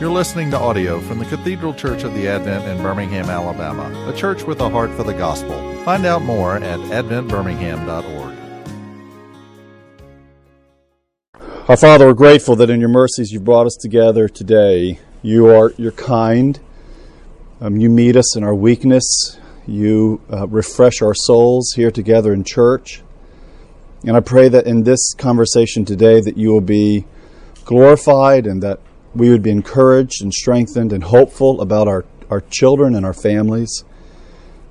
You're listening to audio from the Cathedral Church of the Advent in Birmingham, Alabama, a church with a heart for the gospel. Find out more at adventbirmingham.org. Our Father, we're grateful that in your mercies you've brought us together today. You are you're kind. Um, you meet us in our weakness. You uh, refresh our souls here together in church. And I pray that in this conversation today that you will be glorified and that we would be encouraged and strengthened and hopeful about our, our children and our families.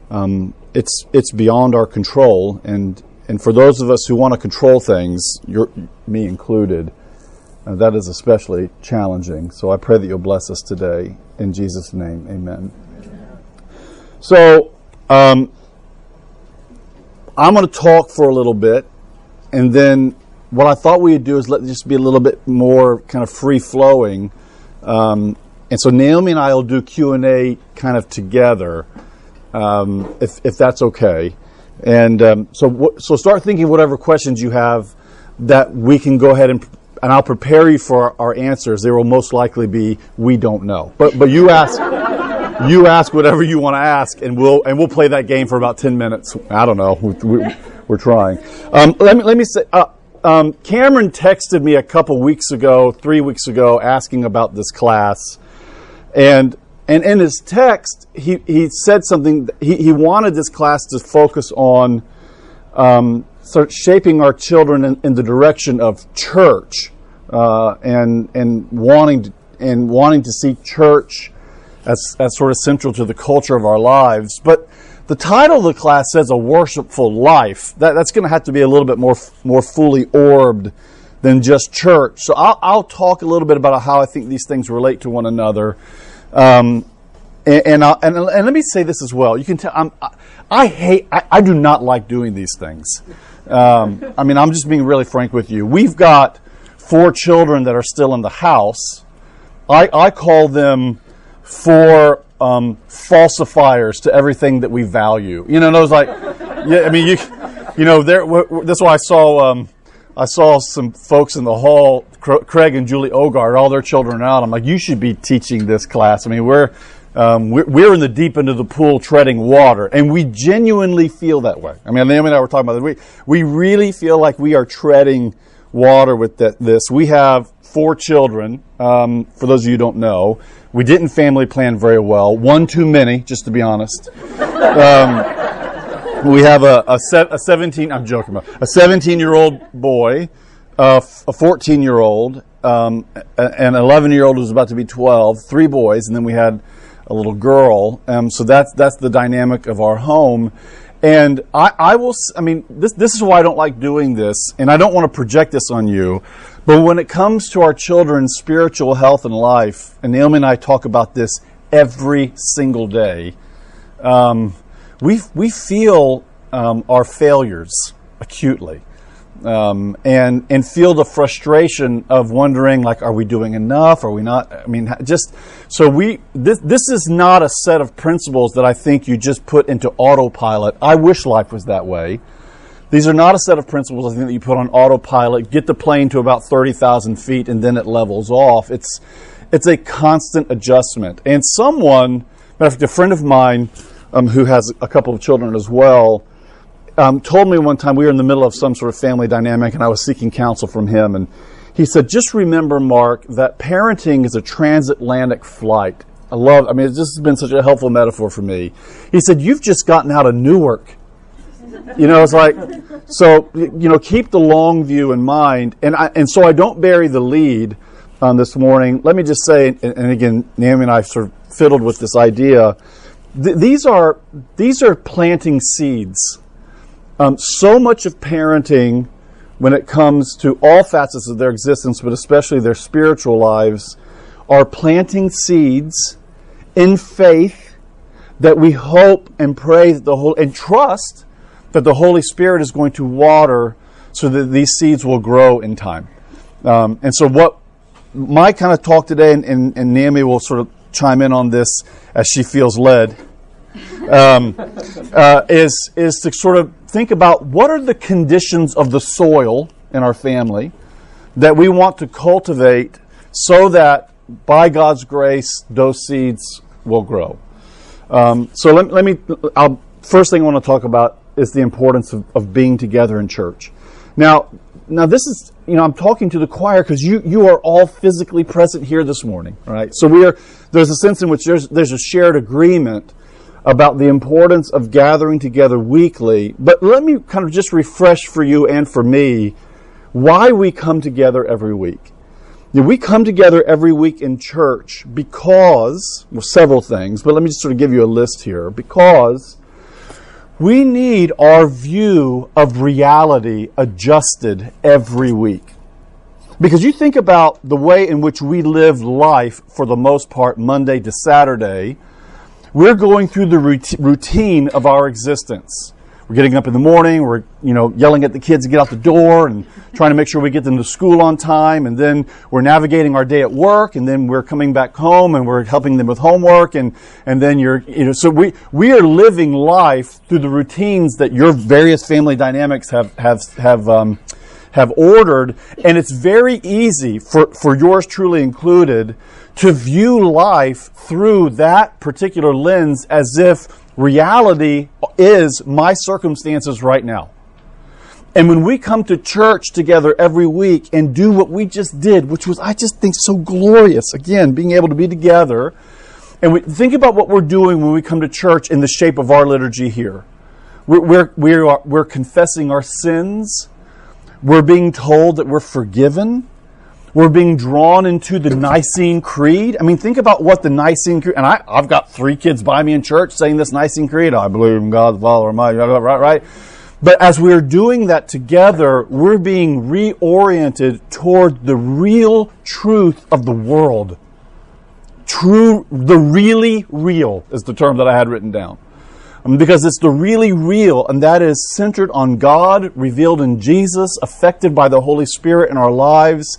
Um, it's it's beyond our control, and and for those of us who want to control things, me included, uh, that is especially challenging. So I pray that you'll bless us today in Jesus' name, Amen. So um, I'm going to talk for a little bit, and then what I thought we'd do is let this be a little bit more kind of free flowing. Um, and so Naomi and I will do Q and A kind of together, um, if, if that's okay. And um, so so start thinking whatever questions you have that we can go ahead and and I'll prepare you for our answers. There will most likely be we don't know, but but you ask. you ask whatever you want to ask, and we'll and we'll play that game for about ten minutes. I don't know. We, are trying. Um, let me let me say. Uh, um, Cameron texted me a couple weeks ago, three weeks ago, asking about this class, and and in his text, he, he said something. He, he wanted this class to focus on um, sort of shaping our children in, in the direction of church, uh, and and wanting to, and wanting to see church as as sort of central to the culture of our lives, but the title of the class says a worshipful life. That, that's going to have to be a little bit more more fully orbed than just church. So I'll, I'll talk a little bit about how I think these things relate to one another. Um, and, and, and, and, let me say this as well. You can tell I'm, I, I hate. I, I, do not like doing these things. Um, I mean, I'm just being really frank with you. We've got four children that are still in the house. I, I call them four um, falsifiers to everything that we value. You know, and I was like, yeah, I mean, you, you know, there. That's why I saw, um, I saw some folks in the hall, Craig and Julie Ogard, all their children out. I'm like, you should be teaching this class. I mean, we're, um, we're, we're in the deep end of the pool treading water, and we genuinely feel that way. I mean, Naomi and I were talking about this. We, we really feel like we are treading water with that, this. We have four children. Um, for those of you who don't know, we didn't family plan very well. One too many, just to be honest. Um, we have a, a, se- a, 17, I'm joking about, a 17 year old boy, a 14 year old, um, an 11 year old who's about to be 12, three boys, and then we had a little girl. Um, so that's, that's the dynamic of our home. And I, I will, I mean, this, this is why I don't like doing this, and I don't want to project this on you. But when it comes to our children's spiritual health and life, and Naomi and I talk about this every single day, um, we, we feel um, our failures acutely. Um, and and feel the frustration of wondering like are we doing enough? Are we not? I mean just so we this this is not a set of principles that i think you just put into autopilot. I wish life was that way these are not a set of principles I think that you put on autopilot, get the plane to about 30,000 feet, and then it levels off. It's, it's a constant adjustment. And someone, fact, a friend of mine um, who has a couple of children as well, um, told me one time we were in the middle of some sort of family dynamic, and I was seeking counsel from him. And he said, Just remember, Mark, that parenting is a transatlantic flight. I love, I mean, this has been such a helpful metaphor for me. He said, You've just gotten out of Newark you know, it's like, so, you know, keep the long view in mind. And, I, and so I don't bury the lead on this morning. Let me just say, and, and again, Naomi and I sort of fiddled with this idea. Th- these are, these are planting seeds. Um, so much of parenting, when it comes to all facets of their existence, but especially their spiritual lives, are planting seeds in faith that we hope and pray that the whole, and trust that the Holy Spirit is going to water so that these seeds will grow in time. Um, and so, what my kind of talk today, and, and, and, Naomi will sort of chime in on this as she feels led, um, uh, is, is to sort of think about what are the conditions of the soil in our family that we want to cultivate so that by God's grace, those seeds will grow. Um, so let, let me, I'll, first thing I want to talk about is the importance of, of being together in church. Now, now this is, you know, I'm talking to the choir because you, you are all physically present here this morning, right? So we are, there's a sense in which there's, there's a shared agreement about the importance of gathering together weekly. But let me kind of just refresh for you and for me why we come together every week. we come together every week in church because, well, several things, but let me just sort of give you a list here. Because we need our view of reality adjusted every week. Because you think about the way in which we live life for the most part, Monday to Saturday, we're going through the routine of our existence. We're getting up in the morning, we're, you know, yelling at the kids to get out the door and trying to make sure we get them to school on time, and then we're navigating our day at work, and then we're coming back home and we're helping them with homework, and, and then you're, you know, so we, we are living life through the routines that your various family dynamics have, have, have, um, have ordered, and it's very easy for, for yours truly included to view life through that particular lens as if reality is my circumstances right now. And when we come to church together every week and do what we just did, which was, I just think, so glorious, again, being able to be together, and we think about what we're doing when we come to church in the shape of our liturgy here. We're, we're, we're, we're confessing our sins. We're being told that we're forgiven. We're being drawn into the Nicene Creed. I mean, think about what the Nicene Creed, and I, I've got three kids by me in church saying this Nicene Creed. I believe in God the Father Almighty, right, right? But as we're doing that together, we're being reoriented toward the real truth of the world. True, the really real is the term that I had written down. Um, because it's the really real, and that is centered on God, revealed in Jesus, affected by the Holy Spirit in our lives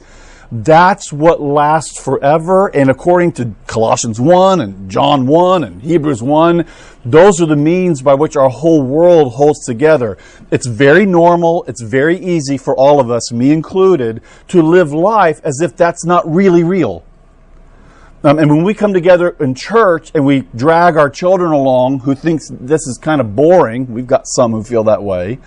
that's what lasts forever. And according to Colossians 1 and John 1 and Hebrews 1, those are the means by which our whole world holds together. It's very normal, it's very easy for all of us, me included, to live life as if that's not really real. Um, and when we come together in church and we drag our children along who thinks this is kind of boring, we've got some who feel that way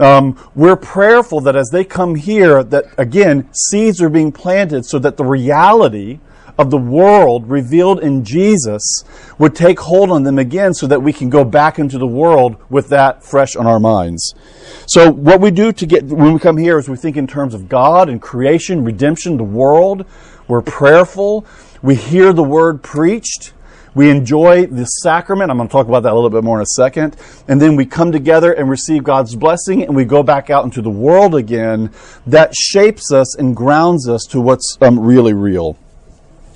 um, we're prayerful that as they come here, that again, seeds are being planted so that the reality of the world revealed in Jesus would take hold on them again so that we can go back into the world with that fresh on our minds. So what we do to get, when we come here is we think in terms of God and creation, redemption, the world. We're prayerful. We hear the word preached. We enjoy the sacrament. I'm going to talk about that a little bit more in a second. And then we come together and receive God's blessing and we go back out into the world again. That shapes us and grounds us to what's um, really real.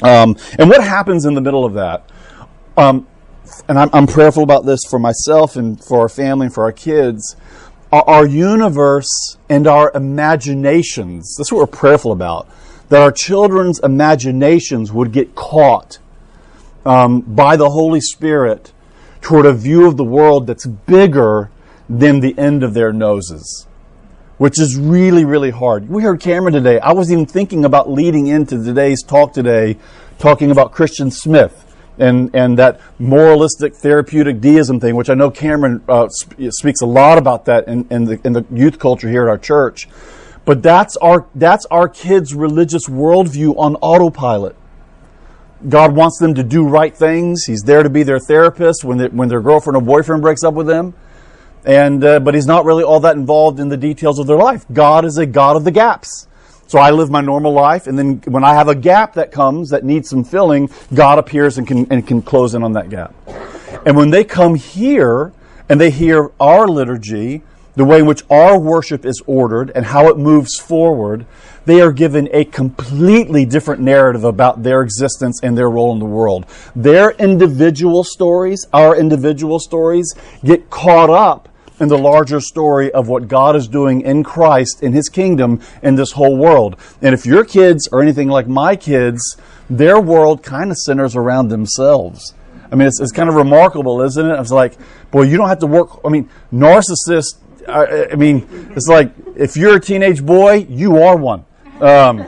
Um, and what happens in the middle of that? Um, and I'm, I'm, prayerful about this for myself and for our family and for our kids. Our, our universe and our imaginations, that's what we're prayerful about, that our children's imaginations would get caught um, by the Holy Spirit toward a view of the world that's bigger than the end of their noses, which is really, really hard. We heard Cameron today. I was even thinking about leading into today's talk today, talking about Christian Smith and, and that moralistic therapeutic deism thing, which I know Cameron uh, sp- speaks a lot about that in, in, the, in the youth culture here at our church. But that's our, that's our kids' religious worldview on autopilot. God wants them to do right things. He's there to be their therapist when, they, when their girlfriend or boyfriend breaks up with them. And, uh, but he's not really all that involved in the details of their life. God is a God of the gaps. So I live my normal life, and then when I have a gap that comes that needs some filling, God appears and can, and can close in on that gap. And when they come here and they hear our liturgy, the way in which our worship is ordered and how it moves forward, they are given a completely different narrative about their existence and their role in the world. Their individual stories, our individual stories, get caught up in the larger story of what God is doing in Christ, in His kingdom, in this whole world. And if your kids are anything like my kids, their world kind of centers around themselves. I mean, it's, it's kind of remarkable, isn't it? It's like, boy, you don't have to work. I mean, narcissists, I, I mean, it's like if you're a teenage boy, you are one. Um,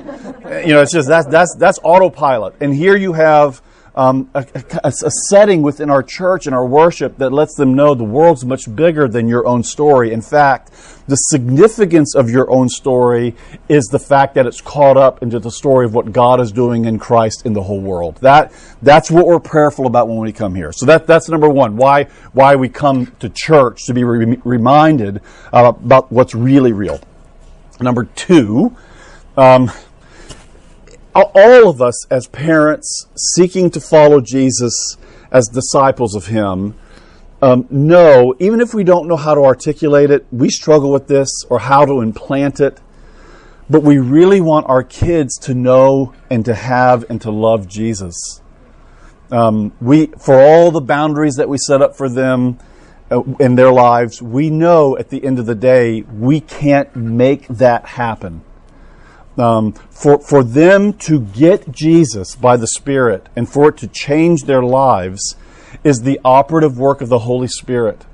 you know, it's just that's that's that's autopilot. And here you have um, a, a, a, setting within our church and our worship that lets them know the world's much bigger than your own story. In fact, the significance of your own story is the fact that it's caught up into the story of what God is doing in Christ in the whole world. That that's what we're prayerful about when we come here. So that that's number one. Why why we come to church to be re- reminded uh, about what's really real. Number two. Um, all of us as parents seeking to follow Jesus as disciples of Him um, know, even if we don't know how to articulate it, we struggle with this or how to implant it, but we really want our kids to know and to have and to love Jesus. Um, we, for all the boundaries that we set up for them uh, in their lives, we know at the end of the day we can't make that happen um, for, for them to get Jesus by the Spirit and for it to change their lives is the operative work of the Holy Spirit.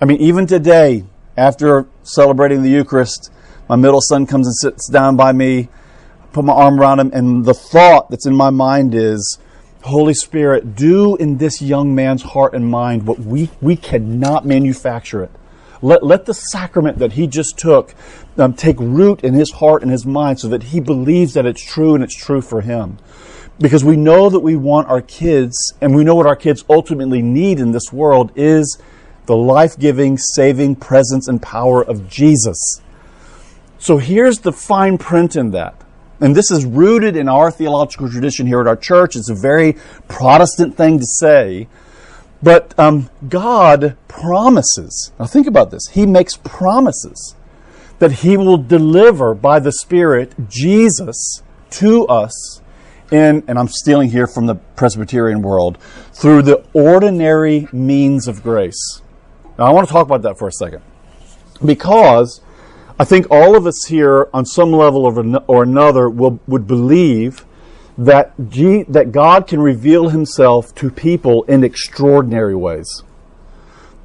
I mean, even today, after celebrating the Eucharist, my middle son comes and sits down by me, put my arm around him, and the thought that's in my mind is, Holy Spirit, do in this young man's heart and mind what we, we cannot manufacture it. Let, let the sacrament that he just took um, take root in his heart and his mind so that he believes that it's true and it's true for him. Because we know that we want our kids, and we know what our kids ultimately need in this world is the life giving, saving presence and power of Jesus. So here's the fine print in that. And this is rooted in our theological tradition here at our church. It's a very Protestant thing to say. But um, God promises. Now think about this. He makes promises that He will deliver by the Spirit Jesus to us in, and I'm stealing here from the Presbyterian world, through the ordinary means of grace. Now I want to talk about that for a second. Because I think all of us here, on some level or another, will, would believe that, G, that God can reveal himself to people in extraordinary ways.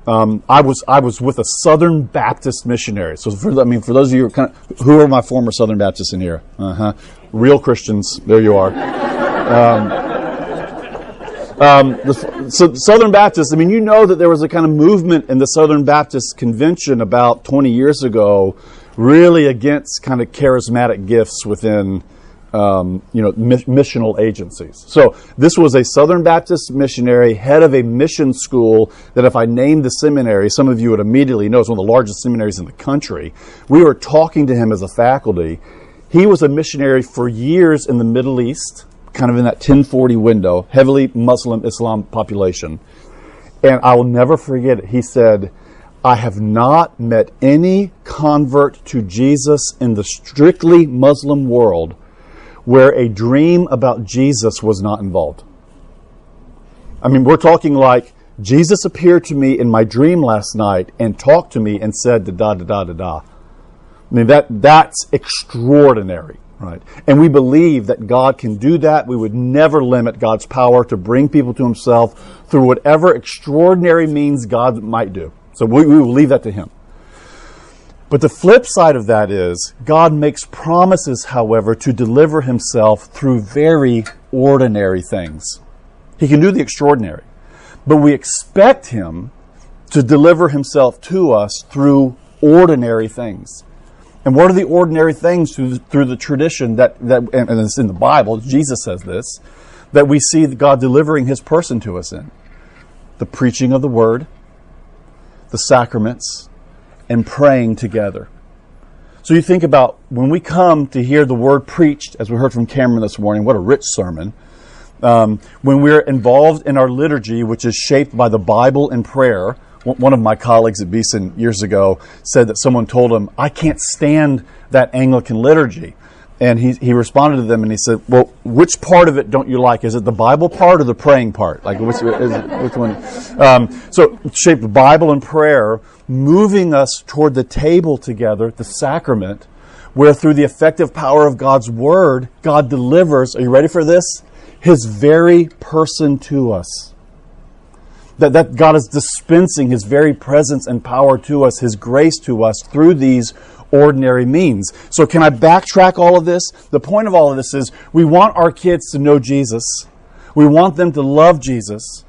Um, I was I was with a Southern Baptist missionary. So for I mean for those of you who are, kind of, who are my former Southern Baptists in here, uh-huh. real Christians. There you are. Um, um, the, so Southern Baptists. I mean, you know that there was a kind of movement in the Southern Baptist Convention about 20 years ago, really against kind of charismatic gifts within um, you know, mi- missional agencies. So this was a Southern Baptist missionary, head of a mission school that if I named the seminary, some of you would immediately know it's one of the largest seminaries in the country. We were talking to him as a faculty. He was a missionary for years in the Middle East, kind of in that 1040 window, heavily Muslim Islam population. And I will never forget it. He said, I have not met any convert to Jesus in the strictly Muslim world where a dream about Jesus was not involved. I mean, we're talking like Jesus appeared to me in my dream last night and talked to me and said da da da da da da. I mean, that, that's extraordinary, right? And we believe that God can do that. We would never limit God's power to bring people to Himself through whatever extraordinary means God might do. So we, we will leave that to Him. But the flip side of that is God makes promises, however, to deliver himself through very ordinary things. He can do the extraordinary. But we expect him to deliver himself to us through ordinary things. And what are the ordinary things through the, through the tradition that, that, and it's in the Bible, Jesus says this, that we see God delivering his person to us in? The preaching of the word, the sacraments, and praying together. So you think about when we come to hear the word preached, as we heard from Cameron this morning, what a rich sermon. Um, when we're involved in our liturgy, which is shaped by the Bible and prayer, one of my colleagues at Beeson years ago said that someone told him, I can't stand that Anglican liturgy. And he, he responded to them and he said, Well, which part of it don't you like? Is it the Bible part or the praying part? Like, which, is, which one? Um, so, shaped Bible and prayer moving us toward the table together, the sacrament, where through the effective power of God's Word, God delivers, are you ready for this? His very person to us. That, that God is dispensing His very presence and power to us, His grace to us through these ordinary means. So, can I backtrack all of this? The point of all of this is we want our kids to know Jesus, we want them to love Jesus.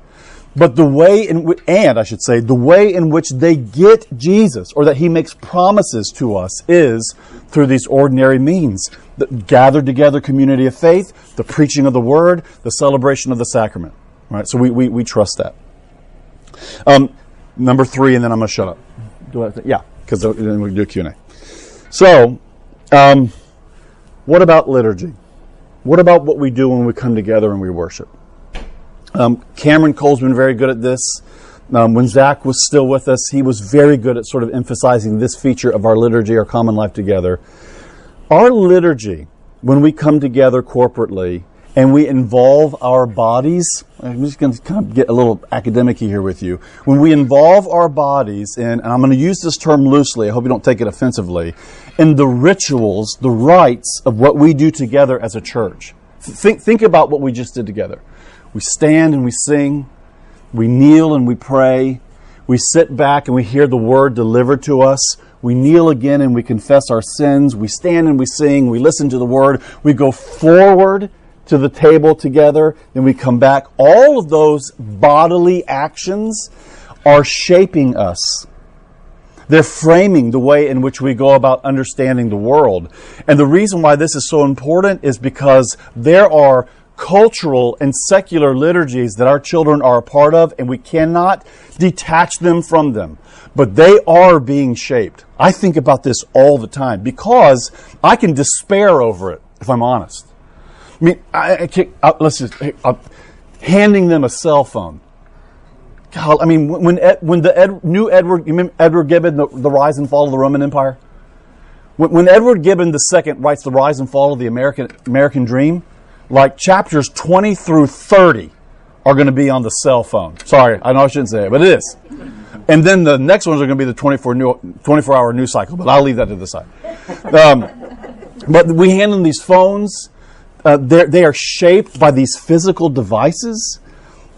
But the way in which, and I should say, the way in which they get Jesus or that he makes promises to us is through these ordinary means. The gathered together community of faith, the preaching of the word, the celebration of the sacrament. Right? So we, we, we trust that. Um, number three, and then I'm going to shut up. Do I, yeah, because then we do a Q&A. So, um, what about liturgy? What about what we do when we come together and we worship? Um, Cameron Cole's been very good at this. Um, when Zach was still with us, he was very good at sort of emphasizing this feature of our liturgy, our common life together. Our liturgy, when we come together corporately and we involve our bodies, I'm just going to kind of get a little academic here with you. When we involve our bodies in, and I'm going to use this term loosely, I hope you don't take it offensively, in the rituals, the rites of what we do together as a church. Think, think about what we just did together. We stand and we sing. We kneel and we pray. We sit back and we hear the word delivered to us. We kneel again and we confess our sins. We stand and we sing. We listen to the word. We go forward to the table together. Then we come back. All of those bodily actions are shaping us. They're framing the way in which we go about understanding the world. And the reason why this is so important is because there are cultural and secular liturgies that our children are a part of, and we cannot detach them from them. But they are being shaped. I think about this all the time because I can despair over it, if I'm honest. I mean, I, I can't, I, let's just, I'm handing them a cell phone. God, I mean, when, when the Ed, new Edward, Edward Gibbon, the, the Rise and Fall of the Roman Empire? When, when Edward Gibbon II writes The Rise and Fall of the American, American Dream, like chapters 20 through 30 are going to be on the cell phone. Sorry, I know I shouldn't say it, but it is. And then the next ones are going to be the 24, new, 24 hour news cycle, but I'll leave that to the side. Um, but we hand them these phones. Uh, they are shaped by these physical devices.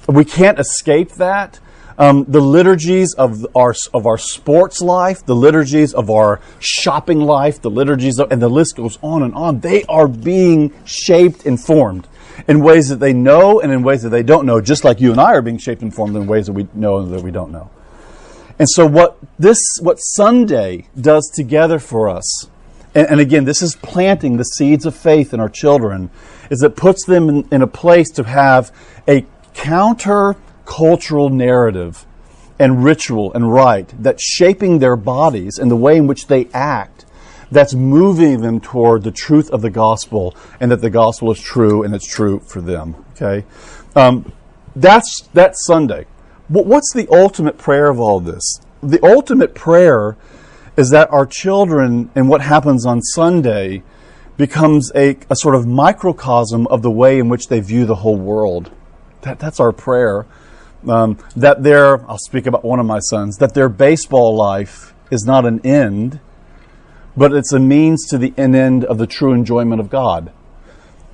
We can't escape that. Um, the liturgies of our of our sports life, the liturgies of our shopping life, the liturgies, of, and the list goes on and on. They are being shaped and formed in ways that they know and in ways that they don't know, just like you and I are being shaped and formed in ways that we know and that we don't know. And so, what this, what Sunday does together for us, and, and again, this is planting the seeds of faith in our children, is it puts them in, in a place to have a counter cultural narrative and ritual and rite that's shaping their bodies and the way in which they act that's moving them toward the truth of the gospel and that the gospel is true and it's true for them okay? Um, that's that's sunday. What's the ultimate prayer of all this? The ultimate prayer is that our children and what happens on sunday becomes a, a sort of microcosm of the way in which they view the whole world. That, that's our prayer um, that their, I'll speak about one of my sons, that their baseball life is not an end, but it's a means to the end of the true enjoyment of God.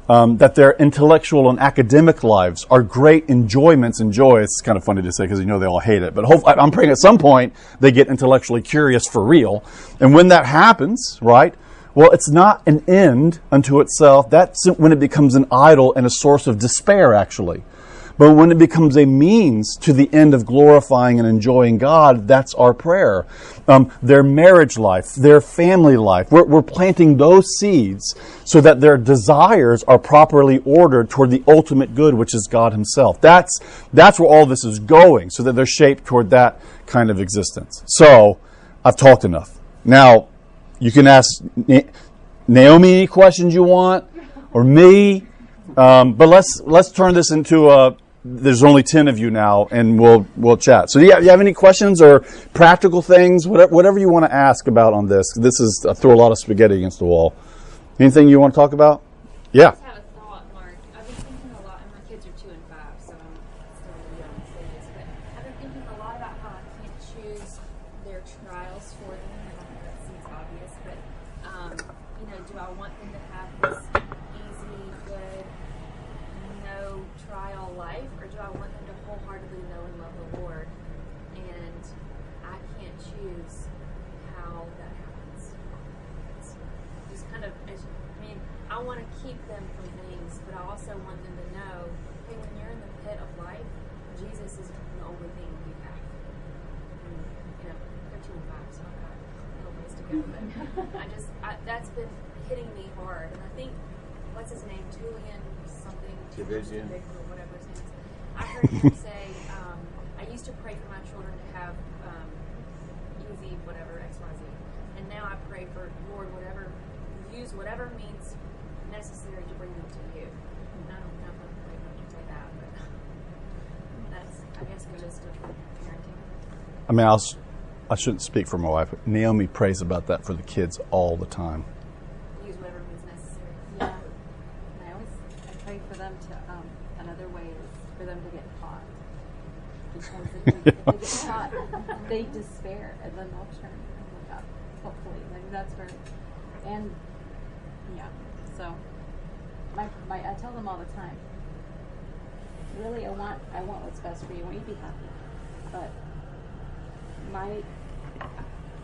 Um, that their intellectual and academic lives are great enjoyments and joy. It's kind of funny to say because you know they all hate it, but I'm praying at some point they get intellectually curious for real. And when that happens, right? Well, it's not an end unto itself. That's when it becomes an idol and a source of despair, actually. But when it becomes a means to the end of glorifying and enjoying God, that's our prayer. Um, their marriage life, their family life, we're, we're planting those seeds so that their desires are properly ordered toward the ultimate good, which is God Himself. That's, that's where all this is going, so that they're shaped toward that kind of existence. So, I've talked enough. Now, you can ask Naomi any questions you want, or me. Um, but let's let's turn this into a there's only 10 of you now and we'll we'll chat. So do you have, any questions or practical things whatever, whatever you want to ask about on this? This is I threw a lot of spaghetti against the wall. Anything you want to talk about? Yeah Division. or whatever his name is. I heard him say, um, I used to pray for my children to have um, easy whatever X Y Z, and now I pray for Lord whatever, use whatever means necessary to bring them to you. And I don't know if I'm enough to say that, but that's I guess the gist of parenting. I mean, I'll, I shouldn't speak for my wife, but Naomi prays about that for the kids all the time. Use whatever means necessary. Yeah. And I always I pray for them to um, another way is for them to get taught. Because if they, despair and then they'll turn and look up. Hopefully. Like that's where and yeah. So my, my I tell them all the time. Really I want I want what's best for you. I want you to be happy. But my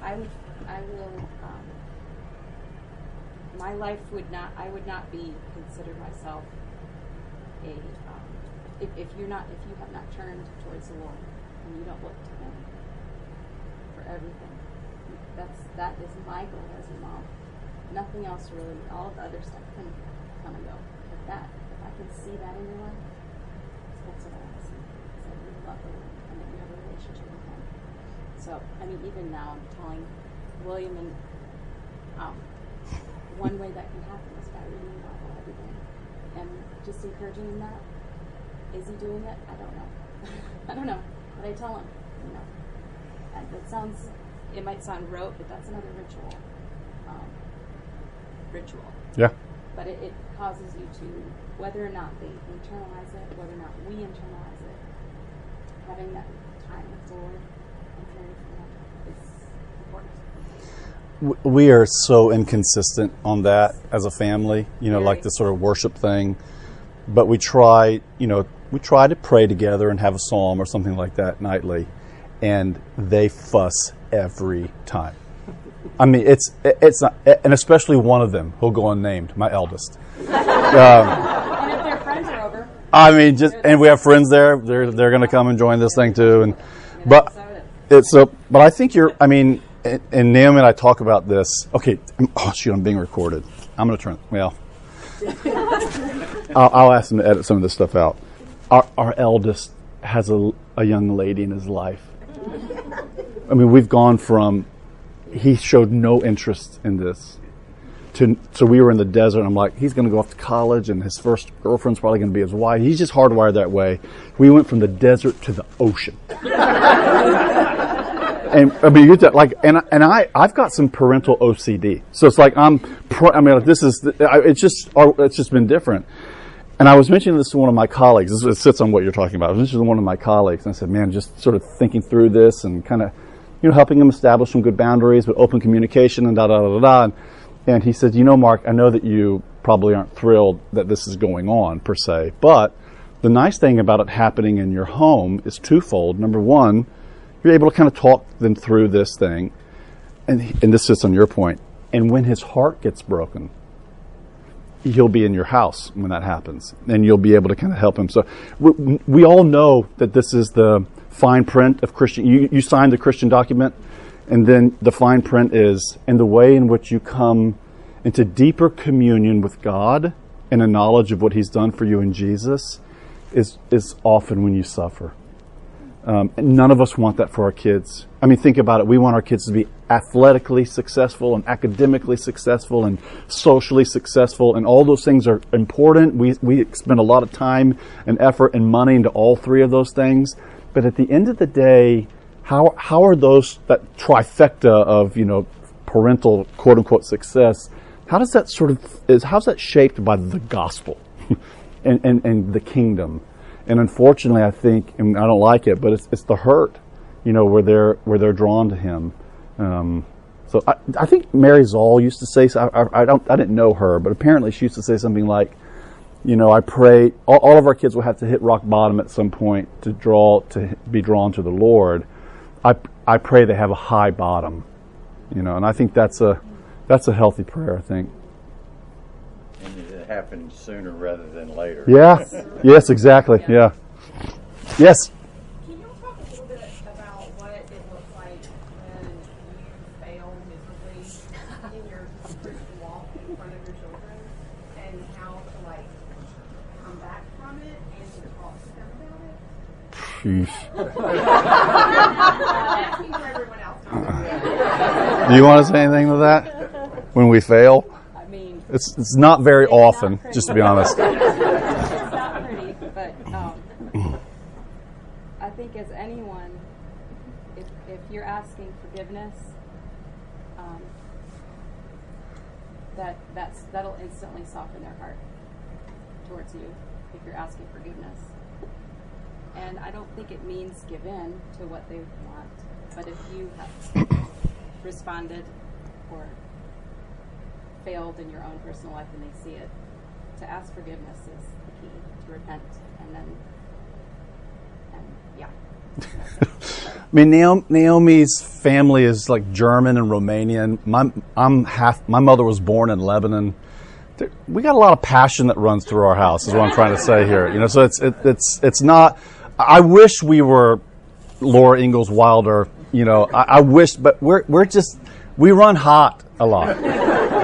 I would I will um, my life would not I would not be consider myself a um, if, if you're not if you have not turned towards the Lord and you don't look to them for everything that's that is my goal as a mom nothing else really all the other stuff can come and go but that if I can see that in your life that's what I want to see is that you love the Lord and that you have a relationship with Him so I mean even now I'm telling William and um, one way that can happen is by reading the Bible every day and just encouraging him that. Is he doing it? I don't know. I don't know. But I tell him, you know. It sounds, it might sound rote, but that's another ritual. Um, ritual. Yeah. But it, it causes you to, whether or not they internalize it, whether or not we internalize it, having that time with the Lord and caring for is important. We are so inconsistent on that as a family, you know, like the sort of worship thing. But we try, you know, we try to pray together and have a psalm or something like that nightly, and they fuss every time. I mean, it's it's not, and especially one of them who'll go unnamed, my eldest. Um, and if their friends are over, I mean, just and we have friends there. They're they're going to come and join this thing too. And but it is. so. But I think you're. I mean, and, and Naomi and I talk about this. Okay. Oh shoot, I'm being recorded. I'm going to turn. Well, I'll, I'll ask them to edit some of this stuff out. Our our eldest has a a young lady in his life. I mean, we've gone from he showed no interest in this to so we were in the desert. and I'm like, he's going to go off to college, and his first girlfriend's probably going to be his wife. He's just hardwired that way. We went from the desert to the ocean. and I mean, you get that like, and and I I've got some parental OCD, so it's like I'm. Pro, I mean, like, this is I- it's just it's just been different. And I was mentioning this to one of my colleagues. This it sits on what you're talking about. I was mentioning to one of my colleagues, and I said, "Man, just sort of thinking through this and kind of, you know, helping him establish some good boundaries with open communication and da da da da." da. And, and he said, "You know, Mark, I know that you probably aren't thrilled that this is going on per se, but the nice thing about it happening in your home is twofold. Number one, you're able to kind of talk them through this thing, and and this sits on your point. And when his heart gets broken." He'll be in your house when that happens, and you'll be able to kind of help him. So we, we all know that this is the fine print of Christian. You, you signed the Christian document, and then the fine print is in the way in which you come into deeper communion with God and a knowledge of what He's done for you in Jesus is is often when you suffer. Um, and none of us want that for our kids. I mean, think about it. We want our kids to be athletically successful and academically successful and socially successful, and all those things are important. We, we spend a lot of time and effort and money into all three of those things. But at the end of the day, how, how are those, that trifecta of, you know, parental quote unquote success, how does that sort of, is, how's that shaped by the gospel and, and, and the kingdom? And unfortunately, I think, and I don't like it, but it's, it's the hurt, you know, where they're where they're drawn to him. Um, so I, I think Mary Zahl used to say, so I, I, I don't, I didn't know her, but apparently she used to say something like, you know, I pray all, all of our kids will have to hit rock bottom at some point to draw to be drawn to the Lord. I I pray they have a high bottom, you know, and I think that's a that's a healthy prayer. I think. And it happens sooner rather than later. Yeah. yes, exactly. Yeah. Yes. Can you talk a little bit about what it looks like when you fail miserably in your Christian walk in front of your children and how to like come back from it and to talk to them about it? I'm asking for everyone else. Do you want to say anything to that? When we fail, I mean, it's it's not very It's often, pretty. just to be honest. it's not pretty, but um, I think as anyone, if, if you're asking forgiveness, um, that that's that'll instantly soften their heart towards you if you're asking forgiveness. And I don't think it means give in to what they want, but if you have responded or failed in your own personal life and they see it, to ask forgiveness is the key to repent and then and yeah I mean, Naomi's family is like German and Romanian. My, I'm half. My mother was born in Lebanon. We got a lot of passion that runs through our house. Is what I'm trying to say here. You know, so it's it, it's it's not. I wish we were Laura Ingalls Wilder. You know, I, I wish, but we're we're just we run hot a lot.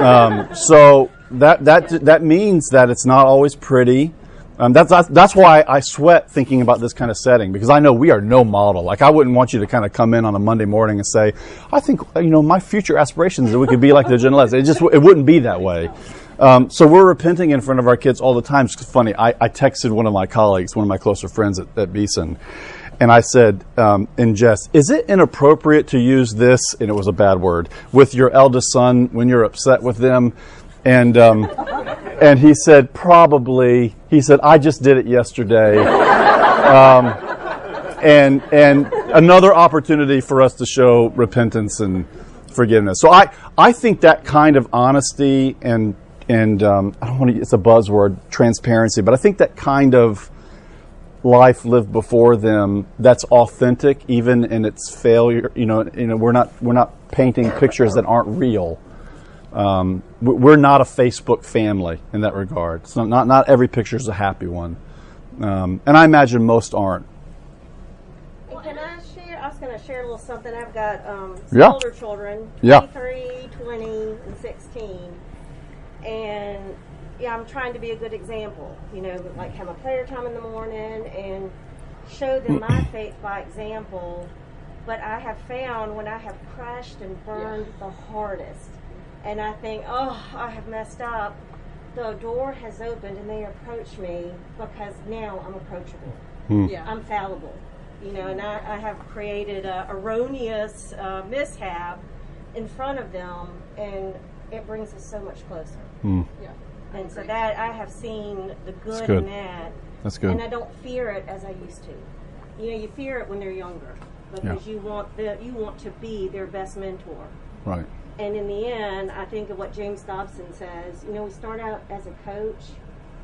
Um, so that that that means that it's not always pretty. Um, that's, that's why I sweat thinking about this kind of setting because I know we are no model. Like I wouldn't want you to kind of come in on a Monday morning and say, "I think you know my future aspirations that we could be like the Generals." It just it wouldn't be that way. Um, so we're repenting in front of our kids all the time. It's funny. I, I texted one of my colleagues, one of my closer friends at, at Beeson, and I said um, in jest, "Is it inappropriate to use this?" And it was a bad word with your eldest son when you're upset with them, and. Um, and he said, probably. He said, I just did it yesterday. Um, and and another opportunity for us to show repentance and forgiveness. So I, I think that kind of honesty and and um, I don't want to. It's a buzzword, transparency, but I think that kind of life lived before them that's authentic, even in its failure. You know, you know, we're not we're not painting pictures that aren't real. Um, we- we're not a Facebook family in that regard. So not not every picture is a happy one, um, and I imagine most aren't. And Can I share? I was going to share a little something. I've got um, some Yeah. older children, Yeah. 23, 20, and 16. And yeah, I'm trying to be a good example. You know, like have a prayer time in the morning and show them my faith by example. But I have found when I have crashed and burned the hardest, and I think, oh, I have messed up, the door has opened and they approach me because now I'm approachable. yeah I'm fallible, you know, and I, I have created a erroneous uh, mishap in front of them, and it brings us so much closer. Hmm. yeah And so that I have seen the good, good. in that, That's good. and I don't fear it as I used to. You know, you fear it when they're younger because you want the you want to be their best mentor. Right. And in the end, I think of what James Dobson says. You know, we start out as a coach,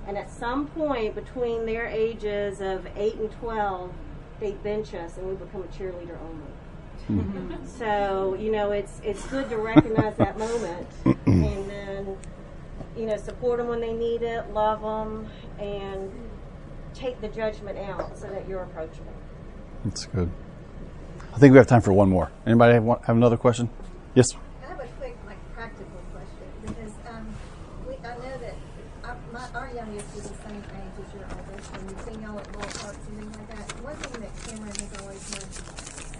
and at some point between their ages of 8 and 12, they bench us and we become a cheerleader only. so, you know, it's, it's good to recognize that moment and then, you know, support them when they need it, love them, and take the judgment out so that you're approachable. That's good. I think we have time for one more. Anybody have, one, have another question? Yes. I have a quick, like, practical question because um, we, I know that our, my, our youngest is the same age as your oldest, and we've seen y'all at ball parks and things like that. One thing that Cameron has always had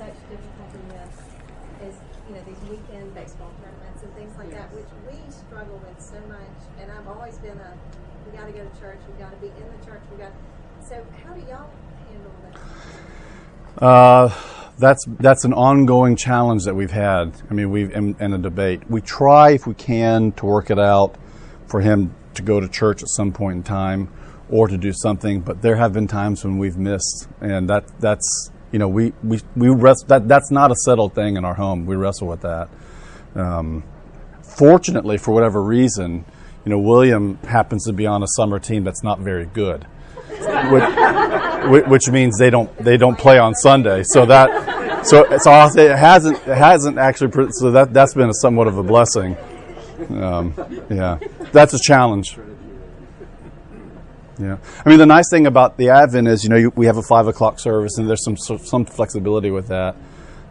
such difficulty with is, you know, these weekend baseball tournaments and things like that, which we struggle with so much. And I've always been a, we got to go to church, we got to be in the church, we got. So how do y'all handle that? Uh, that's that's an ongoing challenge that we've had. I mean, we've in, in a debate. We try, if we can, to work it out for him to go to church at some point in time or to do something. But there have been times when we've missed, and that that's you know we we we rest, that that's not a settled thing in our home. We wrestle with that. Um, fortunately, for whatever reason, you know, William happens to be on a summer team that's not very good. Which, which means they don't they don't play on Sunday. So that so so it hasn't it hasn't actually so that that's been a somewhat of a blessing. Um, yeah, that's a challenge. Yeah. I mean, the nice thing about the Advent is, you know, you, we have a five o'clock service, and there's some some flexibility with that.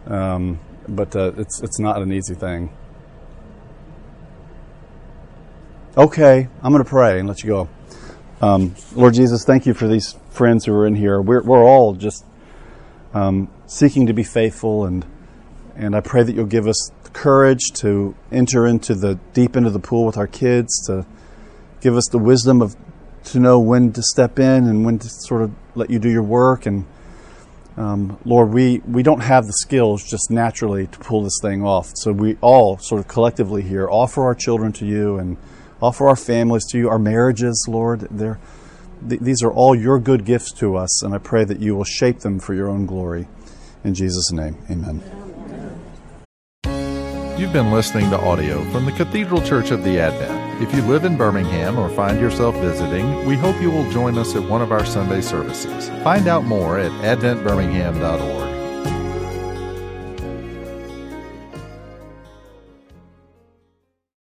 Um, but uh, it's it's not an easy thing. Okay, I'm going to pray and let you go. Um, Lord Jesus, thank you for these friends who are in here. We're we're all just um, seeking to be faithful, and and I pray that you'll give us the courage to enter into the deep into the pool with our kids, to give us the wisdom of to know when to step in and when to sort of let you do your work. And um, Lord, we, we don't have the skills just naturally to pull this thing off. So we all sort of collectively here offer our children to you and offer our families to you, our marriages, Lord. Th- these are all your good gifts to us, and I pray that you will shape them for your own glory. In Jesus' name, amen. You've been listening to audio from the Cathedral Church of the Advent. If you live in Birmingham or find yourself visiting, we hope you will join us at one of our Sunday services. Find out more at adventbirmingham.org.